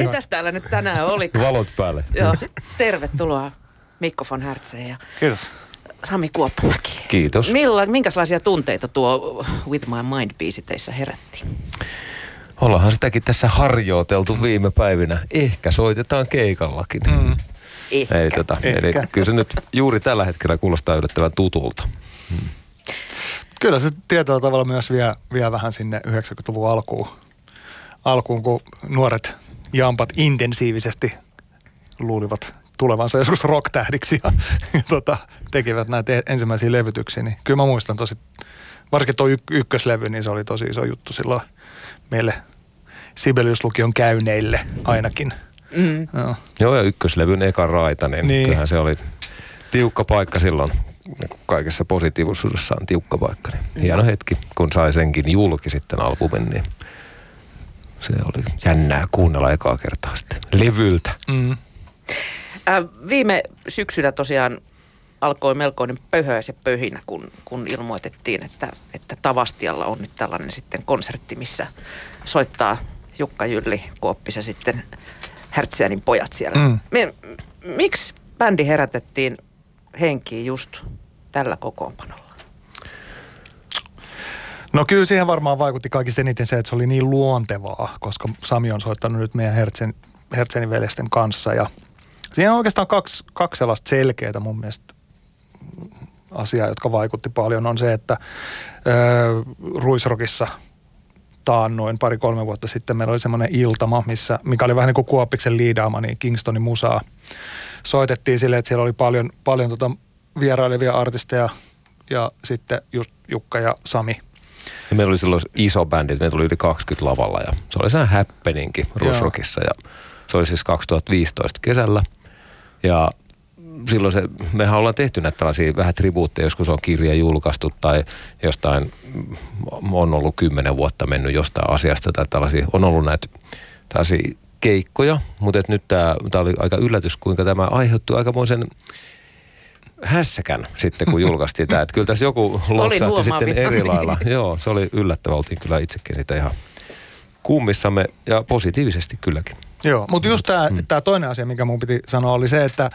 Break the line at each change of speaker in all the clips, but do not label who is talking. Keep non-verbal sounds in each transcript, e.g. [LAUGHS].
Ketäs täällä nyt tänään oli? [LAUGHS]
Valot päälle.
Joo, tervetuloa Mikko von Hertzeen ja
Kiitos.
Sami Kuoppamäki.
Kiitos.
Milla, minkälaisia tunteita tuo With My Mind-biisi teissä herätti?
Ollaanhan sitäkin tässä harjoiteltu viime päivinä. Ehkä soitetaan keikallakin. Mm.
Ehkä.
Ei, tota,
Ehkä.
eli kyllä se nyt juuri tällä hetkellä kuulostaa yllättävän tutulta.
Kyllä se tietyllä tavalla myös vie, vie vähän sinne 90-luvun alkuun, alkuun, kun nuoret jampat intensiivisesti luulivat tulevansa joskus rocktähdiksi ja, ja tota, tekivät näitä e- ensimmäisiä levytyksiä. Niin kyllä mä muistan tosi, varsinkin tuo y- ykköslevy, niin se oli tosi iso juttu silloin meille Sibelius-lukion käyneille ainakin.
Mm.
Joo.
Joo, ja ykköslevyn eka raita, niin,
Niin.
kyllähän se oli tiukka paikka silloin. Niin kaikessa positiivisuudessaan tiukka paikka. Niin hieno hetki, kun sai senkin julki sitten albumin, niin se oli jännää kuunnella ekaa kertaa sitten levyltä.
Mm.
Äh, viime syksynä tosiaan alkoi melkoinen pöhöis ja pöhinä, kun, kun ilmoitettiin, että, että Tavastialla on nyt tällainen sitten konsertti, missä soittaa Jukka Jylli Kuoppis ja sitten Hertsianin pojat siellä.
Mm.
Me, miksi bändi herätettiin henkiin just tällä kokoonpanolla?
No kyllä siihen varmaan vaikutti kaikista eniten se, että se oli niin luontevaa, koska Sami on soittanut nyt meidän Hertsen, Hertsenin veljesten kanssa. Ja siinä on oikeastaan kaksi, kaksi sellaista selkeää mun mielestä asiaa, jotka vaikutti paljon, on se, että ö, Ruisrokissa taannoin pari-kolme vuotta sitten meillä oli semmoinen iltama, missä, mikä oli vähän niin kuin Kuoppiksen liidaama, niin Kingstonin musaa. Soitettiin silleen, että siellä oli paljon, paljon tota vierailevia artisteja ja sitten just Jukka ja Sami
Ja meillä oli silloin iso bändi, meitä tuli yli 20 lavalla ja se oli sehän happeningi Ruisrockissa ja se oli siis 2015 kesällä. Ja silloin se, mehän ollaan tehty näitä tällaisia vähän tribuutteja, joskus on kirja julkaistu tai jostain on ollut kymmenen vuotta mennyt jostain asiasta tai tällaisia, on ollut näitä tällaisia keikkoja, mutta et nyt tämä oli aika yllätys, kuinka tämä aiheuttui aikamoisen hässäkän sitten, kun julkaistiin tämä. Että kyllä tässä joku loksahti sitten eri lailla. [LAUGHS] Joo, se oli yllättävää. Oltiin kyllä itsekin sitä ihan kummissamme ja positiivisesti kylläkin.
Joo, mutta just tämä mm. tää toinen asia, mikä mun piti sanoa, oli se, että,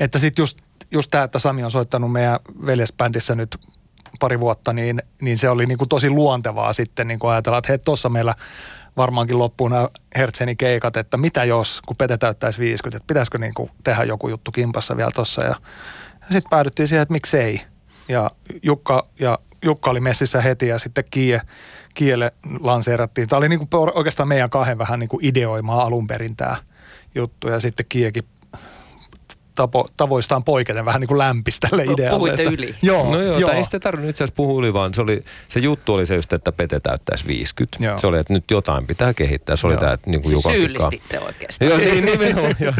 että sitten just, just tämä, että Sami on soittanut meidän veljesbändissä nyt pari vuotta, niin, niin se oli niinku tosi luontevaa sitten niinku ajatella, että hei, tuossa meillä varmaankin loppuu nämä Hertzeni keikat, että mitä jos, kun Pete täyttäisi 50, että pitäisikö niinku tehdä joku juttu kimpassa vielä tuossa. Ja, ja sitten päädyttiin siihen, että miksei. Ja Jukka, ja Jukka oli messissä heti ja sitten Kie, Kielle lanseerattiin. Tämä oli niinku oikeastaan meidän kahden vähän niinku ideoimaa alun perin tämä juttu. Ja sitten Kiekin tapo, tavoistaan poiketen vähän niin kuin lämpisi tälle
Pu-
idealle.
puhuitte
että,
yli.
Joo,
no joo,
joo.
Tai ei sitä tarvinnut itse asiassa puhua yli, vaan se, oli, se juttu oli se just, että Pete täyttäisi 50.
Joo.
Se oli, että nyt jotain pitää kehittää. Se oli
Joo.
tämä, että niin kuin Jukan
syyllistitte oikeastaan.
Joo, niin nimenomaan. [LAUGHS] joo.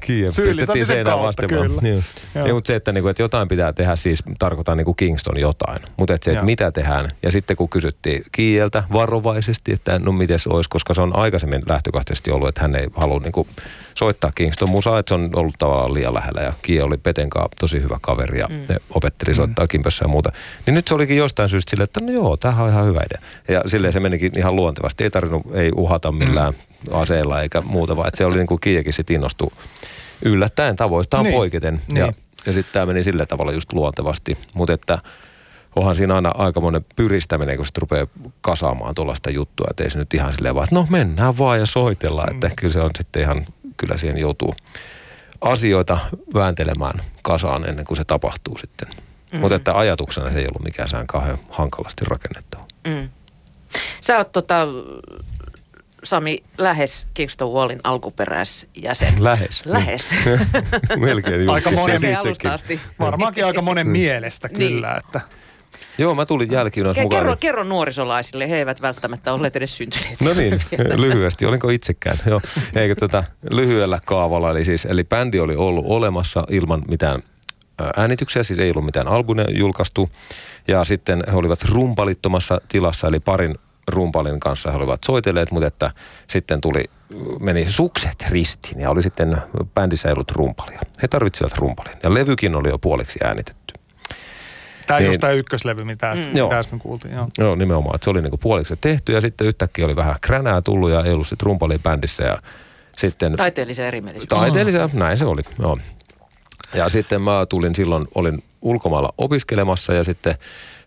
Kiie pistettiin
Syyllistämisen
seinään
kautta,
vasten.
kyllä.
Joo.
Joo.
Joo. mutta se, että, niinku, että jotain pitää tehdä, siis tarkoitan niinku Kingston jotain. Mutta että se, että
Joo.
mitä tehdään. Ja sitten kun kysyttiin Kieltä varovaisesti, että no miten se olisi, koska se on aikaisemmin lähtökohtaisesti ollut, että hän ei halua niinku soittaa Kingston musaa, että se on ollut tavallaan liian lähellä. Ja Kie oli Peten kanssa tosi hyvä kaveri ja mm. ne opetteli soittaa kimpössä ja muuta. Niin nyt se olikin jostain syystä silleen, että no joo, tämähän on ihan hyvä idea. Ja silleen se menikin ihan luontevasti. Ei tarvinnut, ei uhata millään mm. aseella eikä muuta, vaan että se oli niin kuin Kiekin sitten innostui yllättäen tavoistaan
Niin.
poiketen. Niin. Ja, ja sitten tämä meni sillä tavalla just luontevasti. Mutta että onhan siinä aina aikamoinen pyristäminen, kun sitten rupeaa kasaamaan tuollaista juttua. Että ei se nyt ihan silleen vaan, että no mennään vaan ja soitellaan. Mm. Että kyllä se on sitten ihan, kyllä siihen joutuu asioita vääntelemään kasaan ennen kuin se tapahtuu sitten. Mm. Mutta että ajatuksena se ei ollut mikään sään kauhean hankalasti rakennettava.
Mm. Sä oot tota, Sami, lähes Kingston Wallin alkuperäisjäsen. [LAUGHS]
Lähes.
Lähes. [LAUGHS]
Melkein [LAUGHS]
Aika monen
itsekin.
Varmaankin aika monen
Mm.
mielestä
Niin.
kyllä. Että.
Joo, mä tulin jälkijunassa
Ke-
mukaan.
kerro, kerro nuorisolaisille, he eivät välttämättä olleet edes syntyneet.
No niin, [LAUGHS] lyhyesti. Olinko itsekään? Joo. Eikö tota, lyhyellä kaavalla, eli siis, eli bändi oli ollut olemassa ilman mitään ää, äänityksiä, siis ei ollut mitään albumia julkaistu. Ja sitten he olivat rumpalittomassa tilassa, eli parin rumpalin kanssa he olivat soitelleet, mutta että sitten tuli, meni sukset ristiin ja oli sitten bändissä ei ollut rumpalia. He tarvitsivat rumpalin ja levykin oli jo puoliksi äänitetty.
Tämä
Niin.
just tämä ykköslevy, mitä, mm.
Joo.
mitä äsken kuultiin. Joo.
Joo, nimenomaan. Että se oli niinku puoliksi tehty ja sitten yhtäkkiä oli vähän kränää tullut ja ei ollut sitten rumpali bändissä ja sitten...
Taiteellisia erimielisyys.
Taiteellisia, näin se oli, joo. Ja sitten mä tulin silloin, olin ulkomailla opiskelemassa ja sitten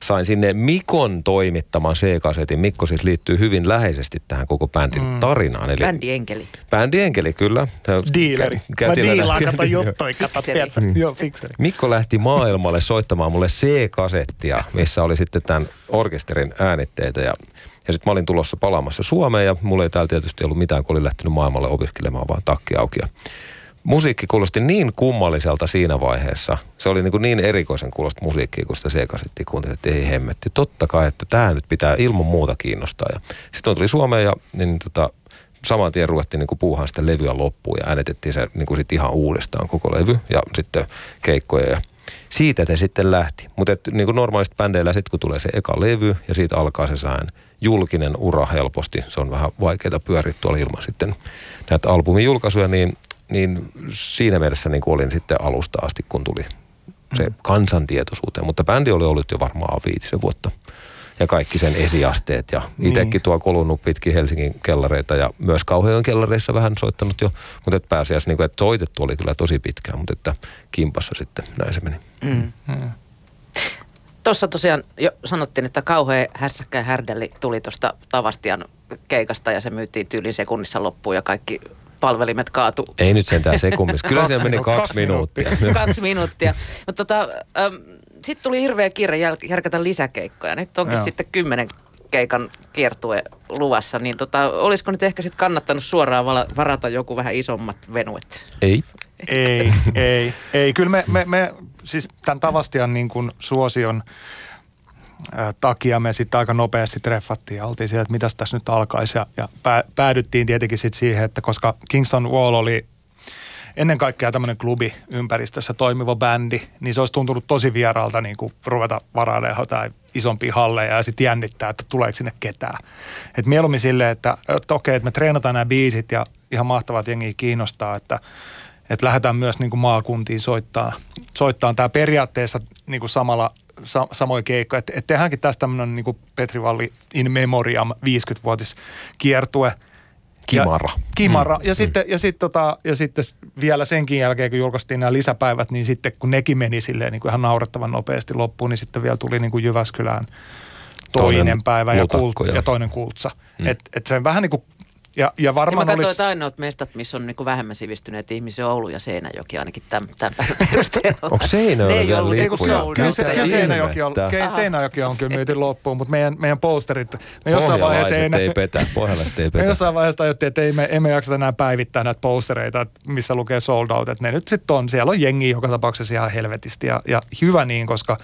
sain sinne Mikon toimittaman C-kasetin. Mikko siis liittyy hyvin läheisesti tähän koko bändin mm. tarinaan. Eli
Bändi Enkeli.
Bändi Enkeli, kyllä.
Dealeri.
Kä-
Mä diilaan, kato [LAUGHS] juttuja, kato, tiedätkö? Joo, fikseri.
Mikko lähti maailmalle soittamaan mulle C-kasettia, missä oli sitten tämän orkesterin äänitteitä ja ja sitten mä olin tulossa palaamassa Suomeen ja mulla ei täällä tietysti ollut mitään, kun olin lähtenyt maailmalle opiskelemaan vaan takki auki. Ja musiikki kuulosti niin kummalliselta siinä vaiheessa. Se oli niin, kuin niin erikoisen kuulosta musiikkia, kun sitä C-kasettia kuuntelin, että ei hemmetti. Totta kai, että tämä nyt pitää ilman muuta kiinnostaa. Ja sitten tuli Suomeen ja niin tota, saman tien ruvettiin niin puuhaan sitä levyä loppuun ja äänetettiin se niin kuin sit ihan uudestaan koko levy ja sitten keikkoja ja siitä te sitten lähti. Mutta niin kuin normaalisti bändeillä sitten kun tulee se eka levy ja siitä alkaa se sään julkinen ura helposti. Se on vähän vaikeaa pyöriä tuolla ilman sitten näitä albumin julkaisuja, niin, niin siinä mielessä niin olin sitten alusta asti, kun tuli se kansantietoisuuteen. Mutta bändi oli ollut jo varmaan viitisen vuotta ja kaikki sen esiasteet. Ja itsekin
Niin.
tuo kolunnut pitkin Helsingin kellareita ja myös Kauhajoen kellareissa vähän soittanut jo. Mutta et pääsiäis, niin kuin, että soitettu oli kyllä tosi pitkään, mutta että kimpassa sitten näin se meni.
Mm. Tuossa tosiaan jo sanottiin, että kauhea hässäkkä ja härdeli tuli tuosta Tavastian keikasta ja se myytiin tyylin sekunnissa loppuun ja kaikki palvelimet kaatu
Ei nyt sentään sekunnissa. Kyllä siellä meni
minuuttia.
kaksi,
Kaksi
minuuttia.
kaksi minuuttia. Mutta tota, sitten tuli hirveä kiire jäl- järkätä lisäkeikkoja. Nyt onkin
Joo.
sitten kymmenen keikan kiertue luvassa, niin tota, olisiko nyt ehkä sitten kannattanut suoraan vala- varata joku vähän isommat venuet?
Ei.
Ei, ei, ei. Kyllä me, me, me siis tämän Tavastian niin kuin suosion takia me sitten aika nopeasti treffattiin ja oltiin siellä, että mitäs tässä nyt alkaisi. Ja, ja pää, päädyttiin tietenkin sitten siihen, että koska Kingston Wall oli ennen kaikkea tämmöinen klubi ympäristössä toimiva bändi, niin se olisi tuntunut tosi vieraalta niin kuin ruveta varailemaan jotain isompia halleja ja sitten jännittää, että tuleeko sinne ketään. Et mieluummin silleen, että, että okei, että me treenataan nämä biisit ja ihan mahtavat jengiä kiinnostaa, että, että lähdetään myös niin kuin maakuntiin soittaa, soittaa tämä periaatteessa niin kuin samalla, sa, samoin keikkoja. Että et tehdäänkin tästä tämmöinen niin kuin Petri Valli in memoriam 50-vuotis kiertue.
Kimara.
Ja, kimara. Mm. Ja, sitten, ja, sitten, tota, ja sitten vielä senkin jälkeen, kun julkaistiin nämä lisäpäivät, niin sitten kun nekin meni silleen niin kuin ihan naurettavan nopeasti loppuun, niin sitten vielä tuli niin kuin Jyväskylään toinen,
Toinen
päivä ja, kult,
ja-
ja toinen kultsa. Mm. Et, et se vähän niin kuin, ja, ja
Ja mä
varmaan
katsoin,
olisi...
että ainoat mestat, missä on niinku vähemmän sivistyneet ihmisiä, Oulu ja Seinäjoki ainakin tämän, tämän päivän perusteella.
Onko Seinäjoella
Ne ei ollut
Ei, kun
lippuja?
se,
sold
kyllä, se, kyllä Seinäjoki on, ke- Seinäjoki on kyllä myyty loppuun, mutta meidän, meidän posterit, me jossain vaiheessa
Pohjalaiset
ei,
ei petä. Pohjalaiset ei
me
petä.
jossain vaiheessa tajuttiin, että ei me, emme jaksa enää päivittää näitä postereita, missä lukee sold out. Että ne nyt sitten on, siellä on jengi joka tapauksessa ihan helvetisti ja, ja hyvä niin, koska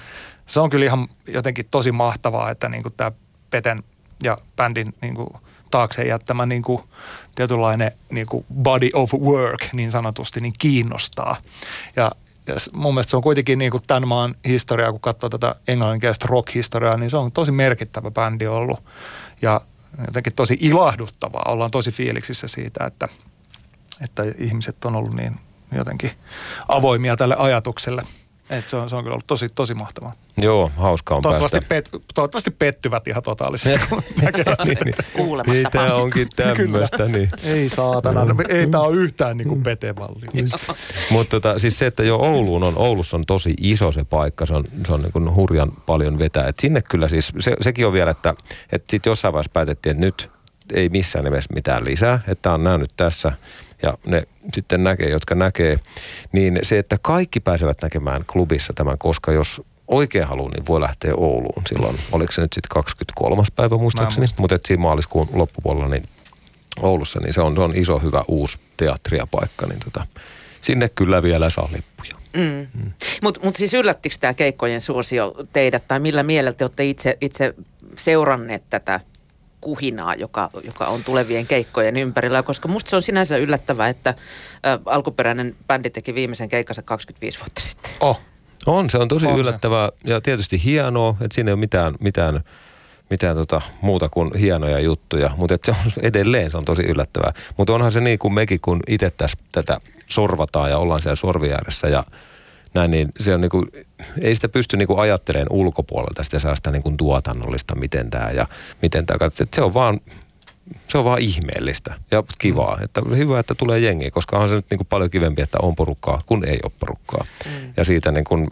se on kyllä ihan jotenkin tosi mahtavaa, että niin tämä Peten ja bändin niin kuin taakse jättämä niin kuin tietynlainen niin kuin body of work niin sanotusti niin kiinnostaa. Ja, ja mun mielestä se on kuitenkin niin kuin tämän maan historiaa, kun katsoo tätä englanninkielistä rock-historiaa, niin se on tosi merkittävä bändi ollut. Ja jotenkin tosi ilahduttavaa. Ollaan tosi fiiliksissä siitä, että, että ihmiset on ollut niin jotenkin avoimia tälle ajatukselle. Et se, on, se on kyllä ollut tosi, tosi mahtavaa.
Joo, hauska on
Toivottavasti,
päästä.
pet, toivottavasti pettyvät ihan totaalisesti. kun. [LAUGHS]
Kuulematta
Niin,
paskaa.
onkin tämmöistä, niin.
Ei saatana, no, ei tää ole yhtään niin kuin petevalli.
Mutta tota, siis se, että jo Ouluun on, Oulussa on tosi iso se paikka, se on, se on niin kuin hurjan paljon vetää. Et sinne kyllä siis, se, sekin on vielä, että, että sitten jossain vaiheessa päätettiin, että nyt ei missään nimessä mitään lisää, että on nähnyt tässä ja ne sitten näkee, jotka näkee, niin se, että kaikki pääsevät näkemään klubissa tämän, koska jos oikein haluaa, niin voi lähteä Ouluun silloin. Oliko se nyt sitten 23. päivä muistaakseni, mutta et siinä maaliskuun loppupuolella niin Oulussa, niin se on, se on iso hyvä uusi teatteria paikka, niin tota, sinne kyllä vielä saa lippuja.
Mm. Mm. Mutta mut siis yllättikö tämä keikkojen suosio teidät, tai millä mielellä te olette itse, itse seuranneet tätä kuhinaa, joka, joka on tulevien keikkojen ympärillä, koska musta se on sinänsä yllättävää, että ä, alkuperäinen bändi teki viimeisen keikkansa 25 vuotta sitten.
Oh,
On, se on tosi
On
on
se.
yllättävää ja tietysti hienoa, että siinä ei ole mitään, mitään, mitään tota muuta kuin hienoja juttuja, mutta se on [LAUGHS] edelleen se on tosi yllättävää. Mutta onhan se niin kuin mekin, kun itse tässä tätä sorvataan ja ollaan siellä sorvin ääressä ja näin, niin se on niin kuin, ei sitä pysty niin kuin ajattelemaan ulkopuolelta sitä sellaista niin kuin tuotannollista, miten tämä ja miten tämä, se on vaan se on vaan ihmeellistä ja kivaa. Mm. Että hyvä, että tulee jengi, koska on se nyt niin kuin paljon kivempi, että on porukkaa, kun ei ole porukkaa. Mm. Ja siitä niin kuin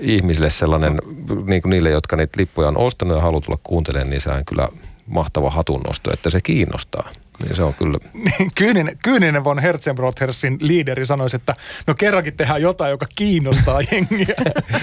ihmisille sellainen, niin kuin niille, jotka niitä lippuja on ostanut ja haluaa tulla kuuntelemaan, niin se on kyllä mahtava hatunnosto, että se kiinnostaa. Niin se on kyllä.
kyyninen, kyyninen von Herzenbrothersin liideri sanoisi, että no kerrankin tehdään jotain, joka kiinnostaa [LAUGHS] jengiä.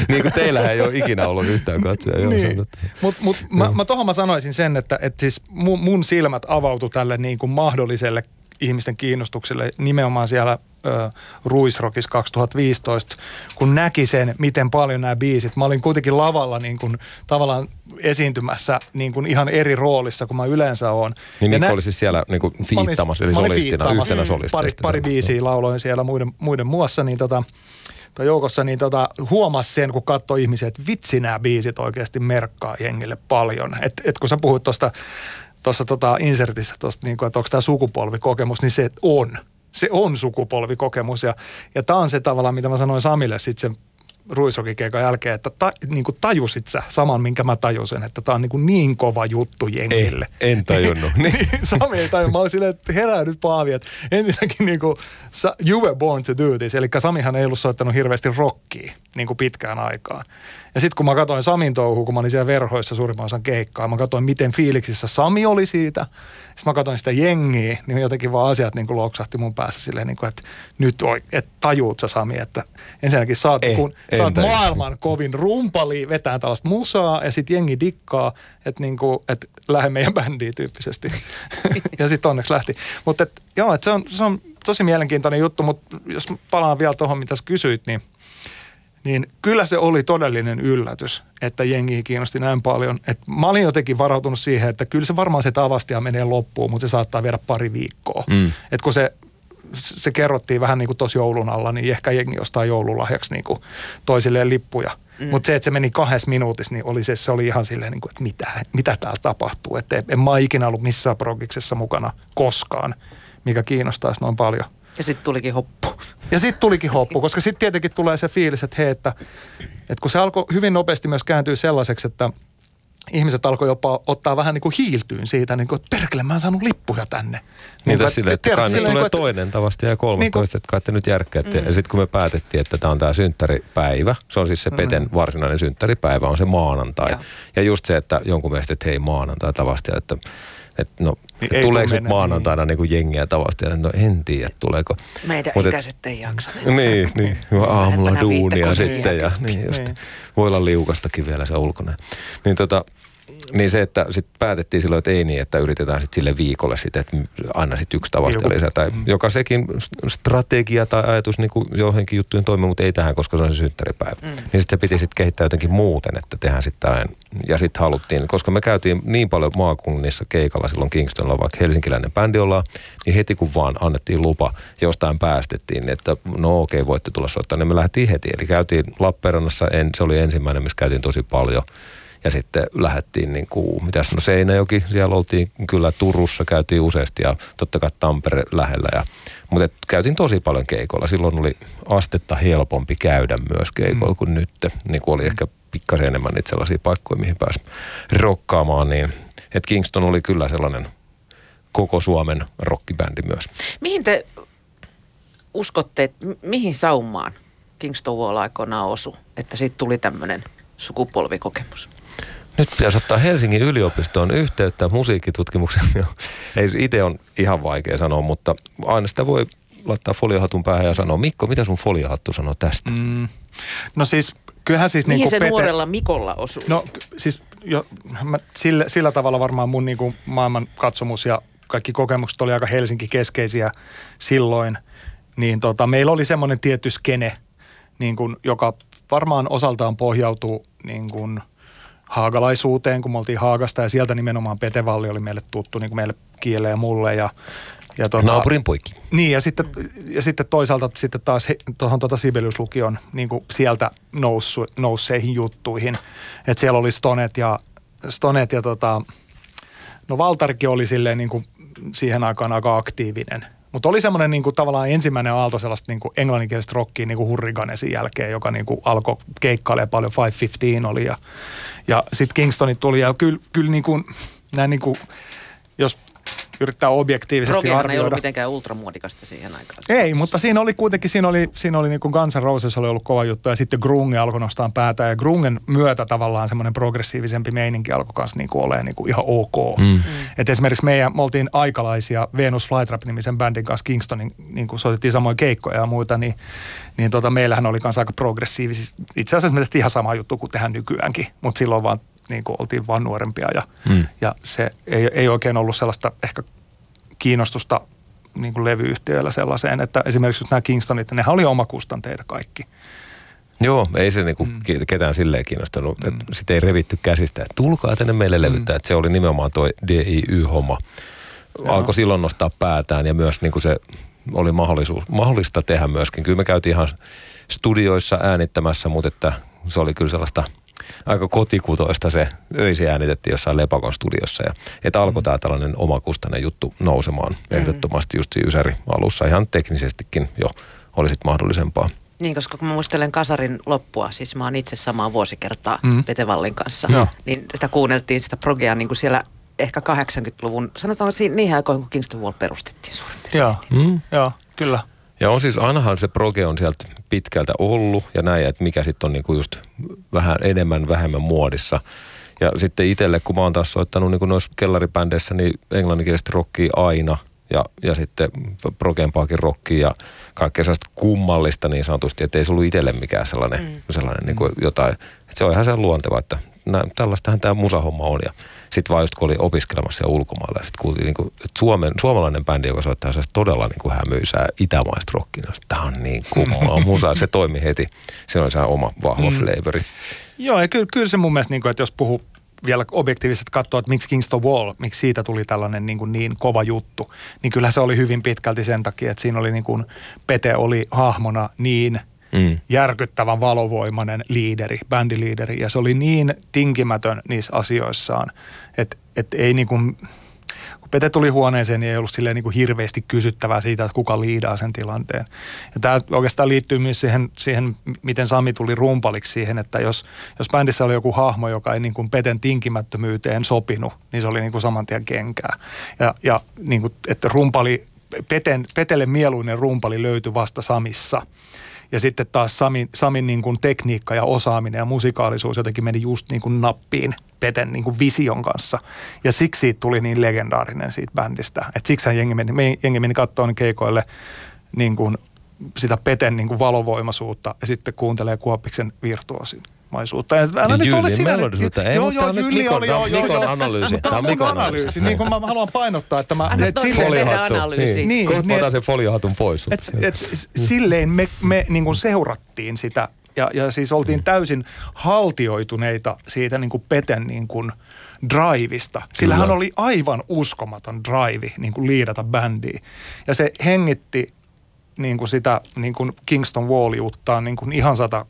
niin kuin teillä ei ole ikinä ollut yhtään katsoja.
niin. Mutta mut, mä, mä tohon mä sanoisin sen, että, että siis mun, mun silmät avautu tälle niin kuin mahdolliselle ihmisten kiinnostukselle nimenomaan siellä ö, Ruisrockissa 2015, kun näki sen, miten paljon nämä biisit. Mä olin kuitenkin lavalla niin kuin, tavallaan esiintymässä niin kuin ihan eri roolissa kuin mä yleensä oon.
Niin Mikko nä- oli siis siellä niin kuin fiittamassa, eli solistina, yhtenä solisteista.
Pari, pari biisiä lauloin siellä muiden, muiden muassa, niin tota, tai joukossa, niin tota, huomasi sen, kun katsoi ihmisiä, että vitsi nämä biisit oikeasti merkkaa jengille paljon. Et, et kun sä puhuit tuosta tuossa tota insertissä, tosta, niin kuin, että onko tämä sukupolvikokemus, niin se on. Se on sukupolvikokemus ja, ja tämä on se tavallaan, mitä mä sanoin Samille sitten sen ruisrokikeikan jälkeen, että ta, niin kuin tajusit sä saman, minkä mä tajusin, että tämä on niin, kuin niin kova juttu jengille.
Ei, en tajunnut. [LAUGHS]
niin, Sami ei tajunnut. Mä olin silleen, että herää nyt Paavi, että ensinnäkin niin kuin, you were born to do this. Eli Samihan ei ollut soittanut hirveästi rockia niin kuin pitkään aikaan. Ja sitten kun mä katsoin Samin touhua, kun mä olin siellä verhoissa suurimman osan keikkaa, mä katsoin miten fiiliksissä Sami oli siitä. Sitten mä katsoin sitä jengiä, niin jotenkin vaan asiat niin kuin loksahti mun päässä silleen, niin kuin, että nyt oi, että tajuut sä Sami, että ensinnäkin sä oot, ei, kun, sä oot maailman kovin rumpali, vetää tällaista musaa ja sitten jengi dikkaa, että, niin kuin, että lähde meidän bändiin tyyppisesti. [LAUGHS] ja sitten onneksi lähti. Mutta joo, että se on, se on tosi mielenkiintoinen juttu, mutta jos palaan vielä tuohon, mitä sä kysyit, niin – niin kyllä se oli todellinen yllätys, että jengi kiinnosti näin paljon. Et mä olin jotenkin varautunut siihen, että kyllä se varmaan se tavastia menee loppuun, mutta se saattaa viedä pari viikkoa. Mm. Et kun se, se kerrottiin vähän niin kuin tuossa joulun alla, niin ehkä jengi ostaa joululahjaksi niin kuin toisilleen lippuja. Mm. Mutta se, että se meni kahdessa minuutissa, niin oli se, se oli ihan silleen, niin kuin, että mitä, mitä täällä tapahtuu. Että en mä ikinä ollut missään progiksessa mukana koskaan, mikä kiinnostaisi noin paljon.
Ja sitten tulikin hoppu.
Ja sitten tulikin hoppu, koska sitten tietenkin tulee se fiilis, että hei, että, että kun se alkoi hyvin nopeasti myös kääntyä sellaiseksi, että ihmiset alkoi jopa ottaa vähän niin kuin hiiltyyn siitä, niin kuin, että perkele, mä oon saanut lippuja tänne.
Niin, niin sille, että kai tulee niin toinen tavasti ja kolmas niin toista, että nyt järkkäätte. Mm. Ja sitten kun me päätettiin, että tämä on tämä synttäripäivä, se on siis se Peten mm. varsinainen synttäripäivä, on se maanantai. Ja. ja just se, että jonkun mielestä, että hei maanantai tavasti, että että no, niin tuleeko nyt maanantaina niin. niin jengiä tavasti? No en tiedä, tuleeko.
Meidän Mut ikäiset et, ei jaksa.
Niin, niin. Aamulla duunia sitten ja niin just. Niin. Voi olla liukastakin vielä se ulkona. Niin tota, niin se, että sitten päätettiin silloin, että ei niin, että yritetään sitten sille viikolle sitten, että aina sitten yksi tavasta lisää. Tai mm. joka sekin strategia tai ajatus niin kuin johonkin juttujen toimii, mutta ei tähän, koska se on se synttäripäivä. Mm. Niin sitten se piti sitten kehittää jotenkin muuten, että tehdään sitten tällainen. Ja sitten haluttiin, koska me käytiin niin paljon maakunnissa keikalla silloin Kingstonilla, vaikka helsinkiläinen bändi ollaan, niin heti kun vaan annettiin lupa, jostain päästettiin, että no okei, okay, voitte tulla soittaa, niin me lähdettiin heti. Eli käytiin Lappeenrannassa, en, se oli ensimmäinen, missä käytiin tosi paljon – ja sitten lähdettiin niin kuin, mitäs no Seinäjoki, siellä oltiin kyllä Turussa, käytiin useasti ja totta kai Tampere lähellä. Ja, mutta et, käytiin tosi paljon keikolla. Silloin oli astetta helpompi käydä myös keikoilla mm. kuin nyt. Niin kuin oli ehkä pikkasen enemmän niitä sellaisia paikkoja, mihin pääsi rokkaamaan. Niin, että Kingston oli kyllä sellainen koko Suomen rockibändi myös.
Mihin te uskotte, että mihin saumaan Kingston Wall aikoinaan osu, että siitä tuli tämmöinen sukupolvikokemus?
Nyt pitäisi ottaa Helsingin yliopistoon yhteyttä musiikkitutkimuksen. [LAUGHS] Ei itse on ihan vaikea sanoa, mutta aina sitä voi laittaa foliohatun päähän ja sanoa, Mikko, mitä sun foliohattu sanoo tästä? Mm.
No siis kyllähän siis...
Mihin
niin
se Pete... nuorella Mikolla osuu?
No siis jo, mä, sillä, sillä tavalla varmaan mun niin kuin maailman katsomus ja kaikki kokemukset oli aika Helsinki-keskeisiä silloin. Niin tota, meillä oli semmoinen tietty skene, niin kuin, joka varmaan osaltaan pohjautuu niin kuin – haagalaisuuteen, kun me oltiin Haagasta ja sieltä nimenomaan Petevalli oli meille tuttu niin kuin meille kielle ja mulle ja
ja tuota, Naapurin poikki.
Niin, ja sitten, ja sitten toisaalta sitten taas tuohon tuota Sibeliuslukion niin kuin sieltä noussu, nousseihin juttuihin. Että siellä oli Stonet ja, Stonet ja tota, no Valtarki oli silleen niin kuin siihen aikaan aika aktiivinen. Mutta oli semmoinen niin kuin, tavallaan ensimmäinen aalto sellaista niin kuin englanninkielistä rockia niin kuin Hurriganesin jälkeen, joka niin kuin alkoi keikkailemaan paljon. 515 oli ja, ja sitten Kingstonit tuli ja kyllä, kyllä niin kuin, näin niin kuin, jos yrittää objektiivisesti
Progehan
arvioida.
ei ollut mitenkään ultramuodikasta siihen aikaan.
Ei, mutta siinä oli kuitenkin, siinä oli, siinä oli niin kuin Guns N' Roses oli ollut kova juttu ja sitten Grunge alkoi nostaa päätä ja Grungen myötä tavallaan semmoinen progressiivisempi meininki alkoi kanssa niin kuin olemaan niin kuin ihan ok. Mm. Et esimerkiksi meidän, me oltiin aikalaisia Venus Flytrap-nimisen bändin kanssa Kingstonin, niin kuin soitettiin samoin keikkoja ja muita, niin, niin tota, meillähän oli kanssa aika progressiivisia. Itse asiassa me tehtiin ihan sama juttu kuin tehdään nykyäänkin, mutta silloin vaan niin kuin oltiin vaan nuorempia ja, mm. ja se ei, ei oikein ollut sellaista ehkä kiinnostusta niin kuin levyyhtiöillä sellaiseen, että esimerkiksi nämä Kingstonit, nehän oli omakustanteita kaikki.
Joo, ei se niinku mm. ketään silleen kiinnostanut, mm. että sitä ei revitty käsistä, että tulkaa tänne meille levyttää, mm. että se oli nimenomaan tuo DIY-homma. Joo. Alkoi silloin nostaa päätään ja myös niinku se oli mahdollisuus, mahdollista tehdä myöskin. Kyllä me käytiin ihan studioissa äänittämässä, mutta että se oli kyllä sellaista – aika kotikutoista se öisi äänitettiin jossain Lepakon studiossa. Ja, että alkoi mm. tämä tällainen omakustainen juttu nousemaan mm. ehdottomasti just siinä Ysäri alussa. Ihan teknisestikin jo oli sitten mahdollisempaa.
Niin, koska kun mä muistelen Kasarin loppua, siis mä oon itse samaa vuosikertaa mm. Petevallin kanssa, no. niin sitä kuunneltiin sitä progea niin kuin siellä ehkä 80-luvun, sanotaan niihin aikoihin, kun Kingston Wall perustettiin suurin
Joo, mm. joo, kyllä.
Ja on siis, ainahan se proge on sieltä pitkältä ollut ja näin, että mikä sitten on niinku just vähän enemmän, vähemmän muodissa. Ja sitten itselle, kun mä oon taas soittanut niin noissa kellaribändeissä, niin englanninkielistä rockia aina ja, ja sitten progeempaakin rockia ja kaikkea sellaista kummallista niin sanotusti, että ei se ollut itselle mikään sellainen, mm. sellainen niin kuin jotain. Että se on ihan sen luonteva, että nä, tällaistähän tämä musahomma on. Ja sitten vaan just kun oli opiskelemassa ja ulkomailla, ja sitten kuultiin, niin kuin, että Suomen, suomalainen bändi, joka soittaa se todella niin kuin hämyisää itämaista rockia, niin tämä on niin kummaa [LAUGHS] musaa. Se toimi heti. Se oli se oma vahva mm. flavori.
Joo, ja kyllä, kyllä se mun mielestä, niin kuin, että jos puhuu vielä objektiivisesti katsoa, että miksi Kingston Wall, miksi siitä tuli tällainen niin, kuin niin kova juttu, niin kyllä se oli hyvin pitkälti sen takia, että siinä oli niin kuin, Pete oli hahmona niin mm. järkyttävän valovoimainen liideri, bändiliideri, ja se oli niin tinkimätön niissä asioissaan, että, että ei niin kuin, Pete tuli huoneeseen, niin ei ollut silleen niin kuin hirveästi kysyttävää siitä, että kuka liidaa sen tilanteen. Ja tämä oikeastaan liittyy myös siihen, siihen, miten Sami tuli rumpaliksi siihen, että jos, jos bändissä oli joku hahmo, joka ei niin kuin Peten tinkimättömyyteen sopinut, niin se oli niin kuin saman tien kenkää. Ja, ja niin kuin, että rumpali, Peten, Petelle mieluinen rumpali löytyi vasta Samissa – ja sitten taas Samin, Samin niin kuin tekniikka ja osaaminen ja musikaalisuus jotenkin meni just niin kuin nappiin Peten niin kuin vision kanssa. Ja siksi siitä tuli niin legendaarinen siitä bändistä. Että siksi jengi meni, jengi meni katsomaan keikoille niin kuin sitä Peten niin kuin valovoimaisuutta ja sitten kuuntelee Kuoppiksen virtuosin maisuutta. Ja
älä nyt ole sinä. Ei, joo, joo, Jylli oli, joo,
joo,
Mikon analyysi.
Tämä on Mikon analyysi. Niin kuin mä haluan painottaa, että mä...
Anna
foliohattu.
analyysi.
Niin, Kohta niin, otan sen foliohatun pois.
Et, et, silleen me, me niin kuin seurattiin sitä ja, ja siis oltiin täysin haltioituneita siitä niin kuin Peten niin kuin drivista. Sillä hän oli aivan uskomaton drive niin kuin liidata bändiä. Ja se hengitti niin kuin sitä niin kuin Kingston Walliuttaan niin kuin ihan sata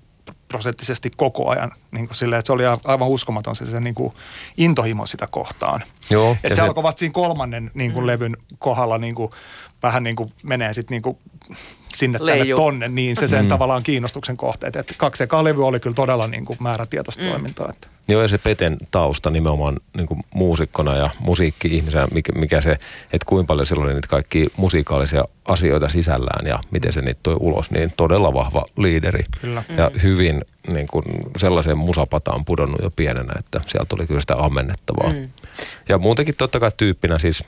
prosenttisesti koko ajan. Niin kuin silleen, että se oli aivan uskomaton se, se niin kuin intohimo sitä kohtaan. Joo, että se, se alkoi vasta siinä kolmannen niin kuin mm. levyn kohdalla niin kuin, vähän niin kuin menee sitten niin kuin sinne Leiju. tänne tonne, niin se sen mm. tavallaan kiinnostuksen kohteet. Että kaksi ekaa levy oli kyllä todella niin kuin määrätietoista mm. toimintaa. Että.
Joo, ja se Peten tausta nimenomaan niin kuin muusikkona ja musiikki-ihmisenä, mikä, mikä se, että kuinka paljon silloin oli niitä kaikki musiikaalisia asioita sisällään ja miten se niitä toi ulos, niin todella vahva liideri.
Kyllä.
Ja mm. hyvin niin kuin sellaiseen musapataan pudonnut jo pienenä, että sieltä tuli kyllä sitä ammennettavaa. Mm. Ja muutenkin totta kai tyyppinä siis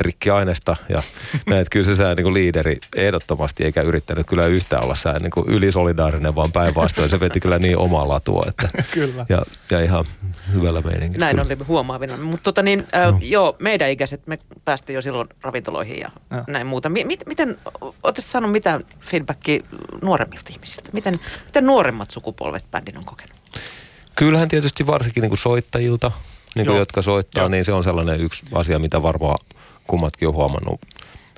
Rikki Ainesta ja [LAUGHS] näet kyllä se sää niin kuin liideri ehdottomasti eikä yrittänyt kyllä yhtään olla sää niin kuin ylisolidaarinen, vaan päinvastoin se veti kyllä niin omaa latua. Että, [LAUGHS]
kyllä.
Ja, ja ihan hyvällä meiningillä.
Näin oli huomaavina. Mutta tota niin, äh, no. joo, meidän ikäiset, me päästiin jo silloin ravintoloihin ja no. näin muuta. M- miten, oletko saanut mitään feedbackia nuoremmilta ihmisiltä? Miten, miten nuoremmat sukupolvet bändin on kokenut?
Kyllähän tietysti varsinkin niin kuin soittajilta, niin kuin jotka soittaa, Joo. niin se on sellainen yksi asia, mitä varmaan kummatkin on huomannut.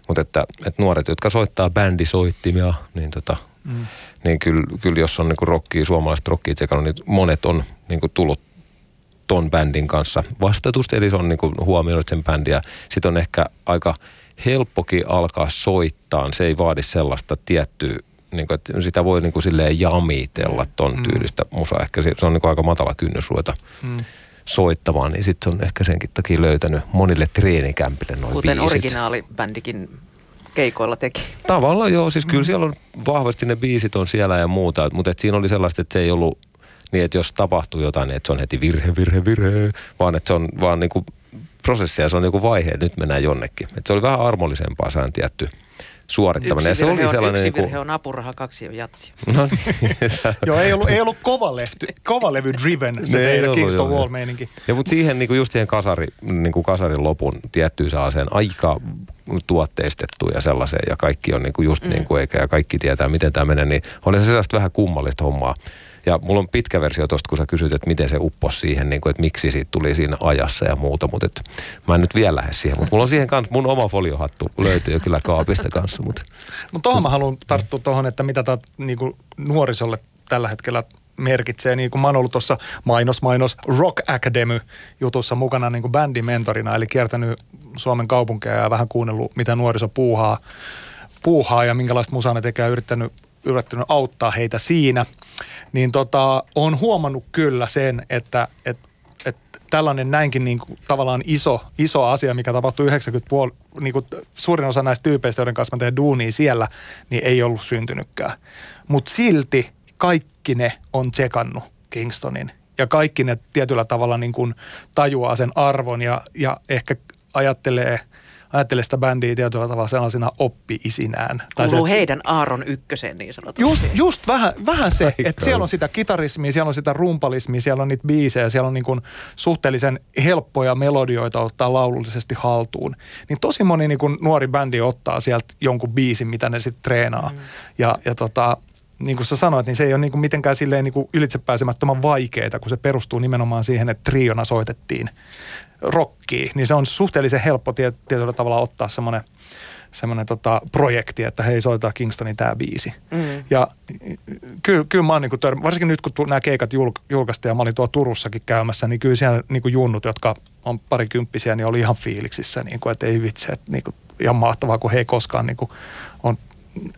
Mutta että, että nuoret, jotka soittaa bändisoittimia, niin, tota, mm. niin kyllä, kyllä jos on niin rockia, suomalaista rockia tsekannut, niin monet on niin kuin tullut ton bändin kanssa vastatusti, eli se on niin kuin huomioinut sen bändiä. Sitten on ehkä aika helppokin alkaa soittaa, se ei vaadi sellaista tiettyä niin kuin, että sitä voi niin kuin silleen jamitella ton mm. tyylistä musaa. Ehkä se, se on niin kuin aika matala kynnys ruveta mm soittamaan, niin sitten on ehkä senkin takia löytänyt monille treenikämpille noin
Kuten
biisit.
originaalibändikin keikoilla teki.
Tavallaan joo, siis kyllä siellä on vahvasti ne biisit on siellä ja muuta, mutta et siinä oli sellaista, että se ei ollut niin, että jos tapahtuu jotain, niin että se on heti virhe, virhe, virhe, vaan että se on vaan niinku prosessi ja se on niinku vaihe, että nyt mennään jonnekin. Et se oli vähän armollisempaa, se on tietty suorittaminen.
Yksi
ja se
virhe,
oli
on,
sellainen
yksi
niinku,
virhe on apuraha, kaksi on jatsi.
no niin, [LAUGHS]
Joo, ei ollut, ei ollut kova, lehty, kova levy driven se [LAUGHS] teidän
ollut,
Kingston Wall meininki.
Ja mutta siihen niinku just siihen kasari, niinku kasarin lopun tiettyyn sellaiseen aika tuotteistettuun ja sellaiseen ja kaikki on niinku just mm. niin kuin eikä ja kaikki tietää miten tämä menee, niin oli se sellaista vähän kummallista hommaa. Ja mulla on pitkä versio tosta, kun sä kysyt, että miten se upposi siihen, niin kuin, että miksi siitä tuli siinä ajassa ja muuta, mutta et, mä en nyt vielä lähde siihen. Mutta mulla on siihen kanssa, mun oma foliohattu löytyy jo kyllä kaapista kanssa. Mutta
Mutta tuohon mä haluan tarttua tuohon, että mitä tämä niinku nuorisolle tällä hetkellä merkitsee. Niin kuin mä oon ollut tuossa mainos, mainos Rock Academy jutussa mukana niin kuin bändin mentorina, eli kiertänyt Suomen kaupunkeja ja vähän kuunnellut, mitä nuoriso puuhaa, puuhaa ja minkälaista musaa ne tekee ja yrittänyt, yrittänyt auttaa heitä siinä. Niin tota, on huomannut kyllä sen, että, että että tällainen näinkin niin kuin, tavallaan iso, iso asia, mikä tapahtui 90 puol- niin kuin, suurin osa näistä tyypeistä, joiden kanssa mä teen duunia siellä, niin ei ollut syntynytkään. Mutta silti kaikki ne on tsekannut Kingstonin. Ja kaikki ne tietyllä tavalla niin kuin tajuaa sen arvon ja, ja ehkä ajattelee, ajattelee sitä bändiä tietyllä tavalla sellaisena oppi-isinään.
Kuuluu
se,
heidän Aaron ykköseen niin sanotusti.
Just, just vähän, vähän se,
Aika
että siellä
on.
on sitä kitarismia, siellä on sitä rumpalismia, siellä on niitä biisejä, siellä on niin kuin suhteellisen helppoja melodioita ottaa laulullisesti haltuun. Niin tosi moni niin kuin nuori bändi ottaa sieltä jonkun biisin, mitä ne sitten treenaa. Mm. Ja, ja tota, niin kuin sä sanoit, niin se ei ole niin kuin mitenkään silleen niin kuin ylitsepääsemättömän vaikeaa, kun se perustuu nimenomaan siihen, että triona soitettiin rockia. Niin se on suhteellisen helppo tie, tietyllä tavalla ottaa semmoinen semmoinen tota, projekti, että hei, soitetaan Kingstonin tämä biisi.
Mm.
Ja kyllä, kyllä mä oon niin kuin, varsinkin nyt kun tu- nämä keikat julk- julkaistiin ja mä olin tuolla Turussakin käymässä, niin kyllä siellä niin kuin junnut, jotka on parikymppisiä, niin oli ihan fiiliksissä, niin kuin, että ei vitsi, että niin kuin, ihan mahtavaa, kun he ei koskaan niin kuin, on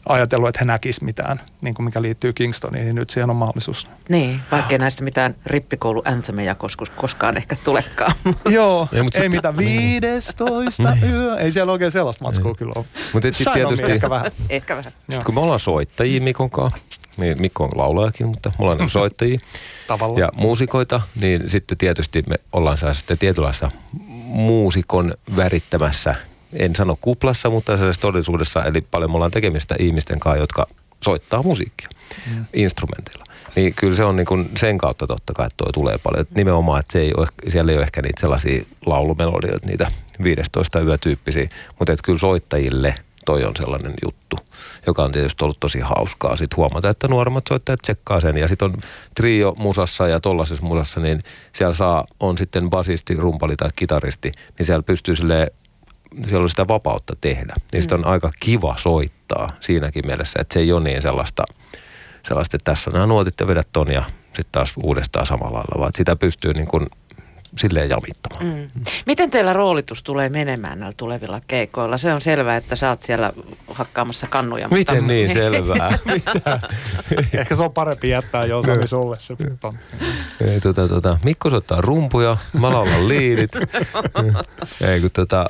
ajatellut, että he näkisivät mitään, niin kuin mikä liittyy Kingstoniin, niin nyt siihen on mahdollisuus.
Niin, vaikkei näistä mitään rippikoulu anthemeja koskus, koskaan ehkä tulekaan. [LAUGHS]
Joo,
Ja, mut
ei
sit-
mitään 15 yö, ei siellä oikein sellaista matskua kyllä ole.
Mut et sit
Shine on
tietysti-
ehkä vähän.
ehkä vähän.
sitten kun me ollaan soittajia Mikon kanssa, niin Mikko on laulajakin, mutta me ollaan niinku soittajia [LAUGHS]
Tavallaan.
ja muusikoita, niin sitten tietysti me ollaan sellaisessa tietynlaisessa muusikon värittämässä, en sano kuplassa, mutta sellaisessa todellisuudessa, eli paljon me ollaan tekemistä ihmisten kanssa, jotka soittaa musiikkia mm. instrumenteilla. Niin kyllä se on niin kuin sen kautta totta kai, että toi tulee paljon. Et nimenomaan, että se ei ole, siellä ei ole ehkä niitä sellaisia laulumelodioita, niitä 15 yötyyppisiä, mutta että kyllä soittajille toi on sellainen juttu, joka on tietysti ollut tosi hauskaa sitten huomata, että nuoremmat soittajat tsekkaa sen. Ja sitten on trio musassa ja tollaisessa musassa, niin siellä saa, on sitten basisti, rumpali tai kitaristi, niin siellä pystyy silleen siellä on sitä vapautta tehdä. Niin mm. on aika kiva soittaa siinäkin mielessä, että se ei ole niin sellaista, sellaista että tässä on nämä nuotit ja vedät ton ja sitten taas uudestaan samalla lailla, vaan että sitä pystyy niin kuin silleen javittamaan. Mm.
Miten teillä roolitus tulee menemään näillä tulevilla keikoilla? Se on selvää, että sä oot siellä hakkaamassa kannuja. mutta-
Miten niin selvää? [LAUGHS]
Ehkä se on parempi jättää jo Sami sulle se ton.
Ei, tota, tota, Mikko soittaa rumpuja, mä laulan liidit. [LAUGHS] Ei kun tota,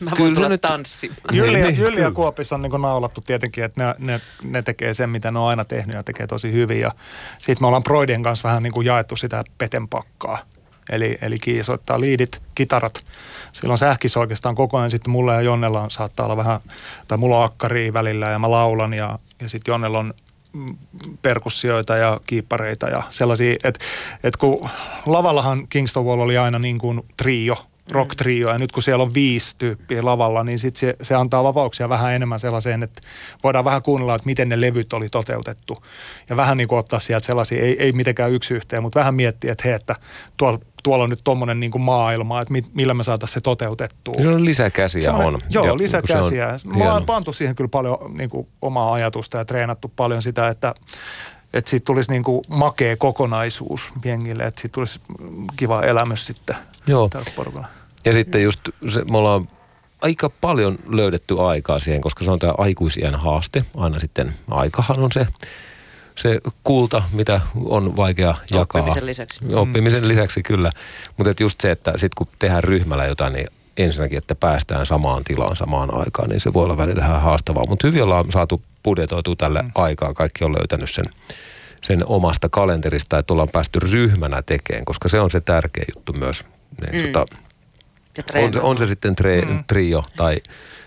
Mä
Kyllä
voin
se
tulla
nyt-
tanssimaan.
Jylli,
Niin,
niin,
niin,
Jylli ja
kyllä.
Kuopissa on niin naulattu tietenkin, että ne, ne, ne tekee sen, mitä ne on aina tehnyt ja tekee tosi hyvin. Ja sitten me ollaan Broidien kanssa vähän niin kuin jaettu sitä petenpakkaa. Eli, eli Kii soittaa liidit, kitarat. Silloin sähkis oikeastaan koko ajan. Sitten mulla ja Jonnella on, saattaa olla vähän, tai mulla on akkaria välillä ja mä laulan. Ja, ja sitten Jonnella on mm, perkussioita ja kiippareita ja sellaisia, että et kun lavallahan Kingston Wall oli aina niin kuin trio, rock trio, ja nyt kun siellä on viisi tyyppiä lavalla, niin sit se, se antaa vapauksia vähän enemmän sellaiseen, että voidaan vähän kuunnella, että miten ne levyt oli toteutettu. Ja vähän niin kuin ottaa sieltä sellaisia, ei, ei mitenkään yksi yhteen, mutta vähän miettiä, että hei, että tuolla, tuolla on nyt tommonen niin kuin maailma, että mi, millä me saataisiin se toteutettua.
se on lisäkäsiä
Semmoinen-
on.
Joo,
Ja
lisäkäsiä.
niin on
ollaan
hieno.
pantu siihen kyllä paljon niin kuin, omaa ajatusta ja treenattu paljon sitä, että, että siitä tulisi niin kuin, makea kokonaisuus jengille, että siitä tulisi mm, kiva elämys sitten
Joo.
tällä porukalla.
Ja sitten just se, me ollaan aika paljon löydetty aikaa siihen, koska se on tämä aikuisien haaste. Aina sitten aikahan on se se kulta, mitä on vaikea jakaa.
Oppimisen lisäksi.
Oppimisen lisäksi kyllä. Mutta just se, että sitten kun tehdään ryhmällä jotain, niin ensinnäkin, että päästään samaan tilaan samaan aikaan, niin se voi olla välillä vähän haastavaa. Mutta hyvin ollaan saatu budjetoitua tälle mm. aikaa. Kaikki on löytänyt sen, sen omasta kalenterista, että ollaan päästy ryhmänä tekemään, koska se on se tärkeä juttu myös. Niin, mm. tota, on, se, on se sitten tre, mm. trio tai,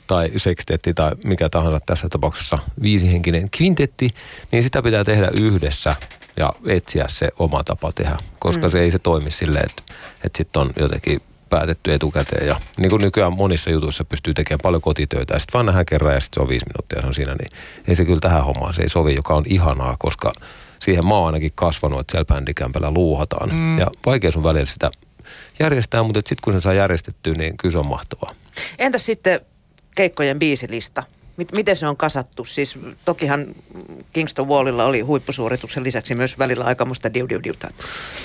tai sekstetti tai mikä tahansa tässä tapauksessa viisihenkinen kvintetti, niin sitä pitää tehdä yhdessä ja etsiä se oma tapa tehdä, koska mm. se ei se toimi silleen, että, että sitten on jotenkin päätetty etukäteen. Ja niin kuin nykyään monissa jutuissa pystyy tekemään paljon kotitöitä ja sitten vaan nähdään kerran ja sitten se on viisi minuuttia se on siinä, niin ei se kyllä tähän hommaan, se ei sovi, joka on ihanaa, koska siihen mä oon ainakin kasvanut, että siellä bändikämpällä luuhataan. Mm. Ja vaikea sun välillä sitä järjestää, mutta sitten kun sen saa järjestettyä, niin kyllä se on mahtavaa.
Entäs sitten keikkojen biisilista? Miten se on kasattu? Siis tokihan Kingston Wallilla oli huippusuorituksen lisäksi myös välillä aikamusta diu diu diuta.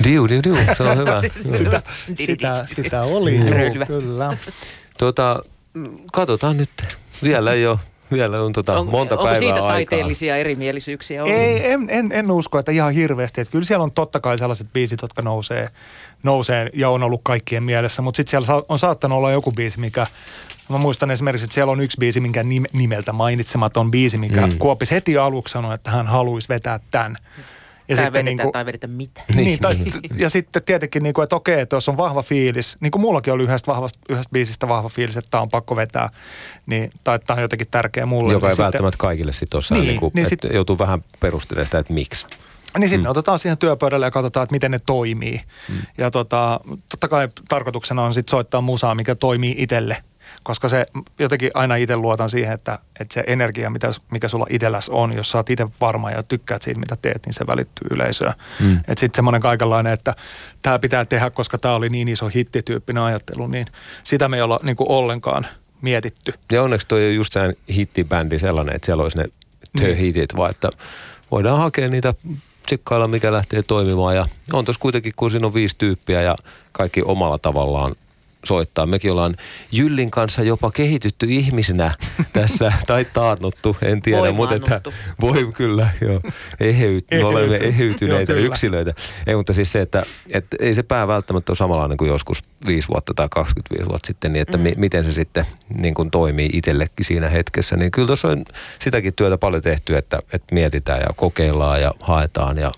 Diu diu diu, se on [LAUGHS] hyvä.
Siis sitä, sitä, sitä oli, joo, kyllä.
Tuota, katsotaan nyt. Vielä ei ole vielä on tota on, monta
onko
päivää
siitä
aikaa.
taiteellisia erimielisyyksiä ollut?
Ei, en, en, en usko, että ihan hirveästi. Että kyllä siellä on totta kai sellaiset biisit, jotka nousee, nousee ja on ollut kaikkien mielessä. Mutta sitten siellä on saattanut olla joku biisi, mikä Mä muistan esimerkiksi, että siellä on yksi biisi, minkä nimeltä mainitsematon biisi, mikä mm. Kuopis heti aluksi sanoi, että hän haluaisi vetää tämän.
Ja tai sitten niin kuin, tai vedetä mitä.
Niin, tai, ja sitten tietenkin, niin kuin, että okei, että jos on vahva fiilis, niin kuin mullakin oli yhdestä, vahvasta, yhdestä biisistä vahva fiilis, että tämä on pakko vetää, niin, tai että tämä on jotenkin tärkeä mulle.
Joka
ei
sitten, välttämättä kaikille sitten tuossa, niin, niin kuin, niin sit, joutuu vähän perustelemaan sitä, että miksi.
Niin sitten mm. otetaan siihen työpöydälle ja katsotaan, että miten ne toimii. Mm. Ja tota, totta kai tarkoituksena on sitten soittaa musaa, mikä toimii itselle – koska se jotenkin aina itse luotan siihen, että, että se energia, mitä, mikä sulla itselläs on, jos sä oot itse varma ja tykkäät siitä, mitä teet, niin se välittyy yleisöön. Mm. Että sitten semmoinen kaikenlainen, että tämä pitää tehdä, koska tämä oli niin iso hittityyppinen ajattelu, niin sitä me ei olla niin kuin ollenkaan mietitty.
Ja onneksi toi on just sehän hittibändi sellainen, että siellä olisi ne the-hitit, vaan että voidaan hakea niitä tsekkailla, mikä lähtee toimimaan. Ja on tuossa kuitenkin, kun siinä on viisi tyyppiä ja kaikki omalla tavallaan soittaa. Mekin ollaan Jyllin kanssa jopa kehitytty ihmisinä [LAUGHS] tässä, tai taannuttu, en tiedä, mutta että voi kyllä, joo, eheyt, me olemme eheytyneitä joo, yksilöitä. Ei, mutta siis se, että, että ei se pää välttämättä ole samanlainen kuin joskus viisi vuotta tai 25 vuotta sitten, niin että mm. mi, miten se sitten niin kuin toimii itsellekin siinä hetkessä. Niin kyllä tuossa on sitäkin työtä paljon tehty, että, että mietitään ja kokeillaan ja haetaan ja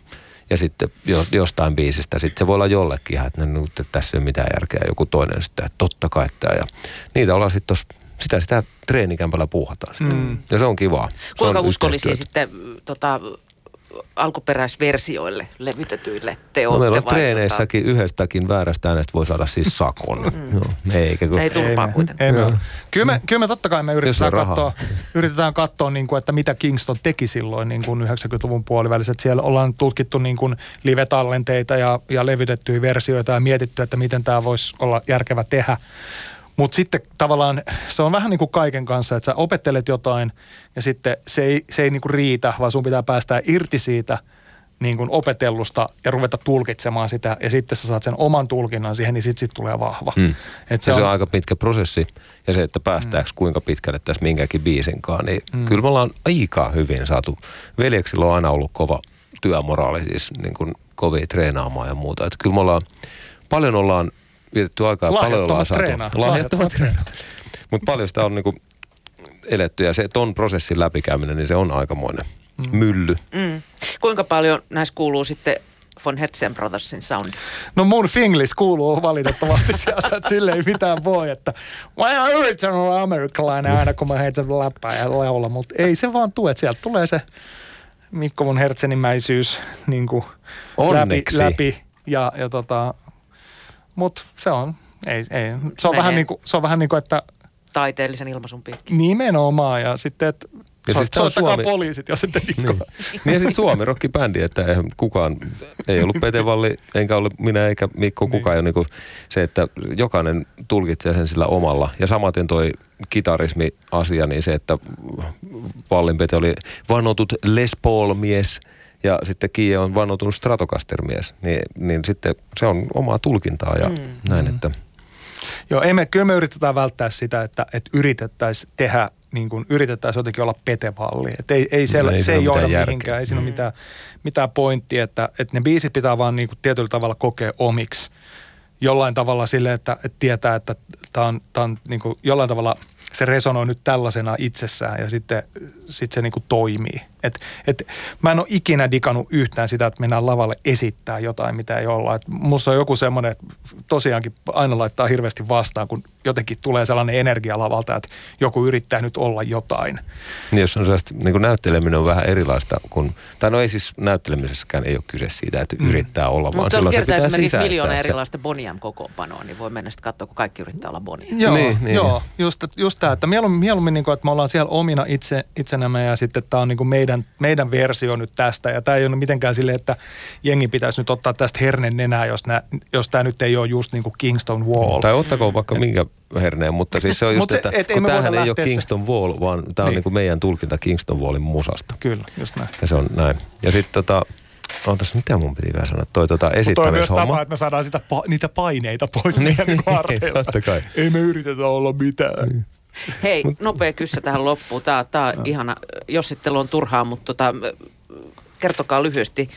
ja sitten jostain biisistä, sitten se voi olla jollekin ihan, että, no, että tässä ei ole mitään järkeä, joku toinen sitten, että totta kai tämä. Ja niitä ollaan sitten sitä, sitä treenikämpällä puuhataan sitten. Mm. Ja se on kivaa.
Kuinka uskollisia sitten tota, alkuperäisversioille levytetyille teoille?
No meillä on treeneissäkin tota... yhdestäkin väärästä äänestä voi saada siis sakon. Mm. [LAUGHS] Joo, eikä kun...
Ei tulpaa kuitenkaan.
Ei, ei, kyllä, me, kyllä me totta kai me yritetään katsoa, yritetään katsoa niin kuin, että mitä Kingston teki silloin niin kuin 90-luvun puolivälissä. Siellä ollaan tutkittu niin kuin live-tallenteita ja, ja levytettyjä versioita ja mietitty, että miten tämä voisi olla järkevä tehdä. Mutta sitten tavallaan se on vähän niin kuin kaiken kanssa, että sä opettelet jotain ja sitten se ei, se ei niin kuin riitä, vaan sun pitää päästää irti siitä niin kuin opetellusta ja ruveta tulkitsemaan sitä ja sitten sä saat sen oman tulkinnan siihen, niin sitten sit tulee vahva.
Hmm. Et se, ja se on aika pitkä prosessi ja se, että päästäänkö hmm. kuinka pitkälle tässä minkäkin biisinkaan, niin hmm. kyllä me ollaan aika hyvin saatu. Veljeksillä on aina ollut kova työmoraali, siis niin kuin kovia treenaamaan ja muuta. Että kyllä me ollaan, paljon ollaan vietetty aikaa paljon ollaan saatu. Lahjattomat treenaa. Mutta paljon sitä on niinku eletty ja se ton prosessin läpikäyminen, niin se on aikamoinen mm. mylly. Mm.
Kuinka paljon näissä kuuluu sitten von Hertzen Brothersin sound?
No mun finglis kuuluu valitettavasti [LAUGHS] sieltä, että sille ei mitään voi, että mä yritän olla amerikkalainen aina, kun mä heitän läppää ja laula, mutta ei se vaan tule, että sieltä tulee se Mikko von Hertzenimäisyys niin kuin läpi, läpi ja, ja tota, mutta se on, ei, ei. Se on, vähän niin kuin, se on vähän niin kuin, että...
Taiteellisen ilmaisun piikki.
Nimenomaan ja sitten, että ja siis so, Suomi... poliisit, jos ette
niin. [LAUGHS] niin ja sitten Suomi bändi, että eihän kukaan, ei ollut Pete Valli, enkä ole minä eikä Mikko, niin. kukaan ei ole niin se, että jokainen tulkitsee sen sillä omalla. Ja samaten toi kitarismi-asia, niin se, että Vallin Pete oli vannotut Les Paul-mies – ja sitten Kie on vannotunut Stratocaster-mies, niin, niin sitten se on omaa tulkintaa ja mm. näin, että...
Joo, ei me, kyllä me yritetään välttää sitä, että, että yritettäisiin tehdä niin kuin yritettäisiin jotenkin olla petevalli. Et ei, ei, se,
No ei se
ei johda mihinkään, ei siinä
Mm.
ole mitään, mitään pointtia, että, että ne biisit pitää vaan niin kuin tietyllä tavalla kokea omiksi. Jollain tavalla sille, että, että tietää, että tämä on, tää on niin kuin jollain tavalla se resonoi nyt tällaisena itsessään ja sitten sit se niin kuin toimii. Et, et, mä en ole ikinä digannut yhtään sitä, että mennään lavalle esittää jotain, mitä ei olla. Et musta on joku semmoinen, että tosiaankin aina laittaa hirveästi vastaan, kun jotenkin tulee sellainen energia lavalta, että joku yrittää nyt olla jotain.
Niin jos on sellaista, niin kuin näytteleminen on vähän erilaista kuin, tai no ei siis näyttelemisessäkään ei ole kyse siitä, että
Mm.
yrittää olla, vaan
Mutta
silloin se pitää
esimerkiksi
sisäistää
miljoona erilaista Boniam-kokoonpanoa, niin voi mennä sitten katsoa, kun kaikki yrittää olla Bonia.
Joo,
Niin,
niin,
niin.
joo just, just tämä, että mieluummin, mieluummin niin kuin, että me ollaan siellä omina itse, itsenämme ja sitten tämä on niin kuin meidän, meidän versio nyt tästä. Ja tämä ei ole mitenkään silleen, että jengi pitäisi nyt ottaa tästä hernen nenää, jos, nää, jos tämä nyt ei ole just niin kuin Kingston Wall.
Tai ottakoon vaikka minkä herneen, mutta siis se on [LAUGHS] just,
se-
että
et
kun tämähän ei ole
lähteä se-
Kingston Wall, vaan tämä on
Niin.
niin kuin meidän tulkinta Kingston Wallin musasta.
Kyllä, just näin.
Ja se on näin. Ja sitten tota, Ootas, mitä mun piti vielä sanoa? Toi tota
Mutta toi on myös
esittämishomma.
tapa, että me saadaan sitä, niitä paineita pois meidän [LAUGHS] niin harteilta. Ei me yritetä olla mitään.
Hei, nopea kyssä tähän loppuun. Tämä, tämä on ihana, jossittelu on turhaa, mutta tota, kertokaa lyhyesti,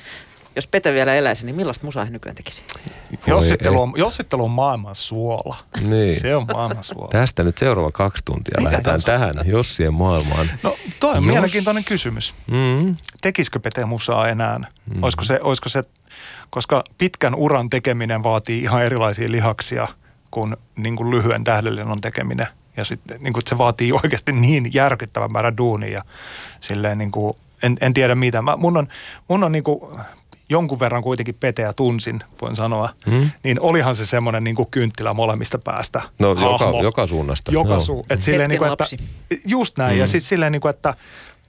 jos Pete vielä eläisi, niin millaista musaa hän nykyään tekisi?
Jossittelu on, jossittelu on maailman suola.
Niin.
Se on maailman suola.
Tästä nyt seuraava kaksi tuntia
Mitä
lähdetään
jos?
tähän Jossien maailmaan.
No toi on
Jos-
mielenkiintoinen kysymys.
Mm.
tekisikö Pete musaa enää? Mm. Olisiko, se, olisiko se, koska pitkän uran tekeminen vaatii ihan erilaisia lihaksia kuin, niin kuin lyhyen tähdellennon tekeminen. Ja sitten niin kuin, se vaatii oikeasti niin järkyttävän määrän duunia. Ja silleen niin kuin, en, en tiedä mitä. Mä, mun on, mun on niin kuin, jonkun verran kuitenkin Peteä tunsin, voin sanoa.
Mm.
Niin olihan se semmoinen niin kuin kynttilä molemmista päästä.
No joka,
hahmo.
joka suunnasta.
Joka suu. Et silleen niin kuin, että, just näin. Mm. Ja sitten silleen, niin kuin, että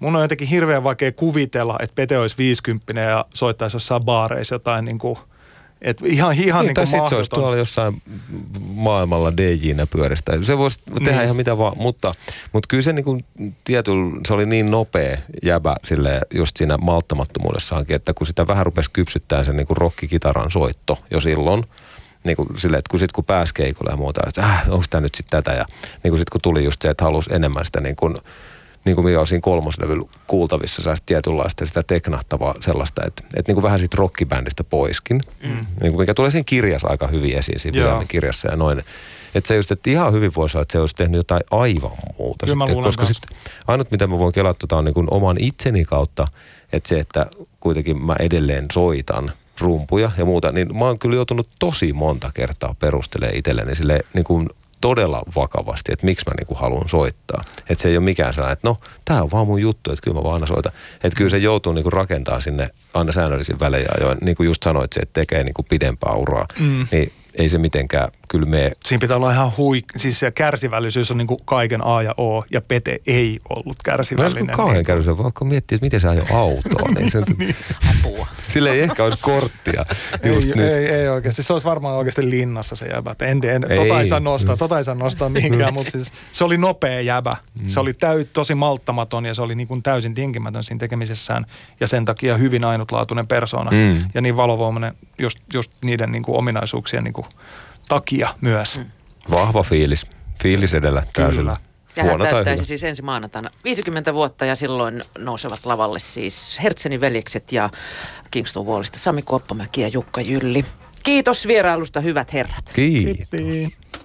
mun on jotenkin hirveän vaikea kuvitella, että Pete olisi 50 ja soittaisi jossain baareissa jotain niin kuin, et ihan, ihan
Niin,
niin,
tai sitten se olisi tuolla jossain maailmalla DJ-nä pyöristä. Se voisi tehdä
Niin.
ihan mitä vaan, mutta, mutta kyllä se, niin kuin tietyllä, se oli niin nopea jäbä sille just siinä malttamattomuudessaankin, että kun sitä vähän rupesi kypsyttää sen niin kuin rockikitaran soitto jo silloin, niin kuin sille, että kun, sit, kun pääsi keikolle ja muuta, että äh, onko tämä nyt sitten tätä ja niin kuin sit, kun tuli just se, että halusi enemmän sitä niin kuin, niin kuin mikä on siinä kolmoslevyllä kuultavissa, sitä tietynlaista sitä teknahtavaa sellaista, että, että niin kuin vähän siitä rockibändistä poiskin, mm. niin kuin mikä tulee siinä kirjassa aika hyvin esiin, siinä kirjassa ja noin. Että se just, että ihan hyvin voisi olla, että se olisi tehnyt jotain aivan muuta.
Kyllä
sitten, koska
kanssa.
sit, ainut mitä mä voin kelata tota on niin kuin oman itseni kautta, että se, että kuitenkin mä edelleen soitan rumpuja ja muuta, niin mä oon kyllä joutunut tosi monta kertaa perustelemaan itselleni sille niin kuin todella vakavasti, että miksi mä niin kuin haluan soittaa. Että se ei ole mikään sellainen, että no, tämä on vaan mun juttu, että kyllä mä vaan aina soitan. Että kyllä se joutuu niin kuin rakentaa sinne aina säännöllisin välejä ajoin. Niin kuin just sanoit, se, että tekee niin kuin pidempää uraa,
Mm.
niin ei se mitenkään kyllä mene
Siinä pitää olla ihan hui, siis se kärsivällisyys on niin kuin kaiken A ja O, ja Pete ei ollut
No jos
kärsivällinen.
kun kauhean käy se, vaikka miettii, että miten se ajoi autoa, niin se, [LAUGHS]
Apua.
sille ei ehkä olisi korttia just
ei,
nyt.
ei, ei, oikeasti. Se olisi varmaan oikeasti linnassa se jäbä. En, en,
Ei.
tota ei saa nostaa, tota ei saa nostaa mihinkään, mutta siis se oli nopea jäbä. Se oli täy, tosi malttamaton ja se oli niin kuin täysin tinkimätön siinä tekemisessään ja sen takia hyvin ainutlaatuinen persona
Mm.
ja niin valovoimainen just, just niiden niin kuin ominaisuuksien niin kuin takia myös.
Vahva fiilis. Fiilis edellä täysillä.
Ja hän
Huono tai
täyttäisi
hyvä.
siis ensi maanantaina 50 vuotta ja silloin nousevat lavalle siis Hertsenin veljekset ja Kingston Wallista Sami Kuoppamäki ja Jukka Jylli. Kiitos vierailusta hyvät herrat.
Kiitos.
Kiitti.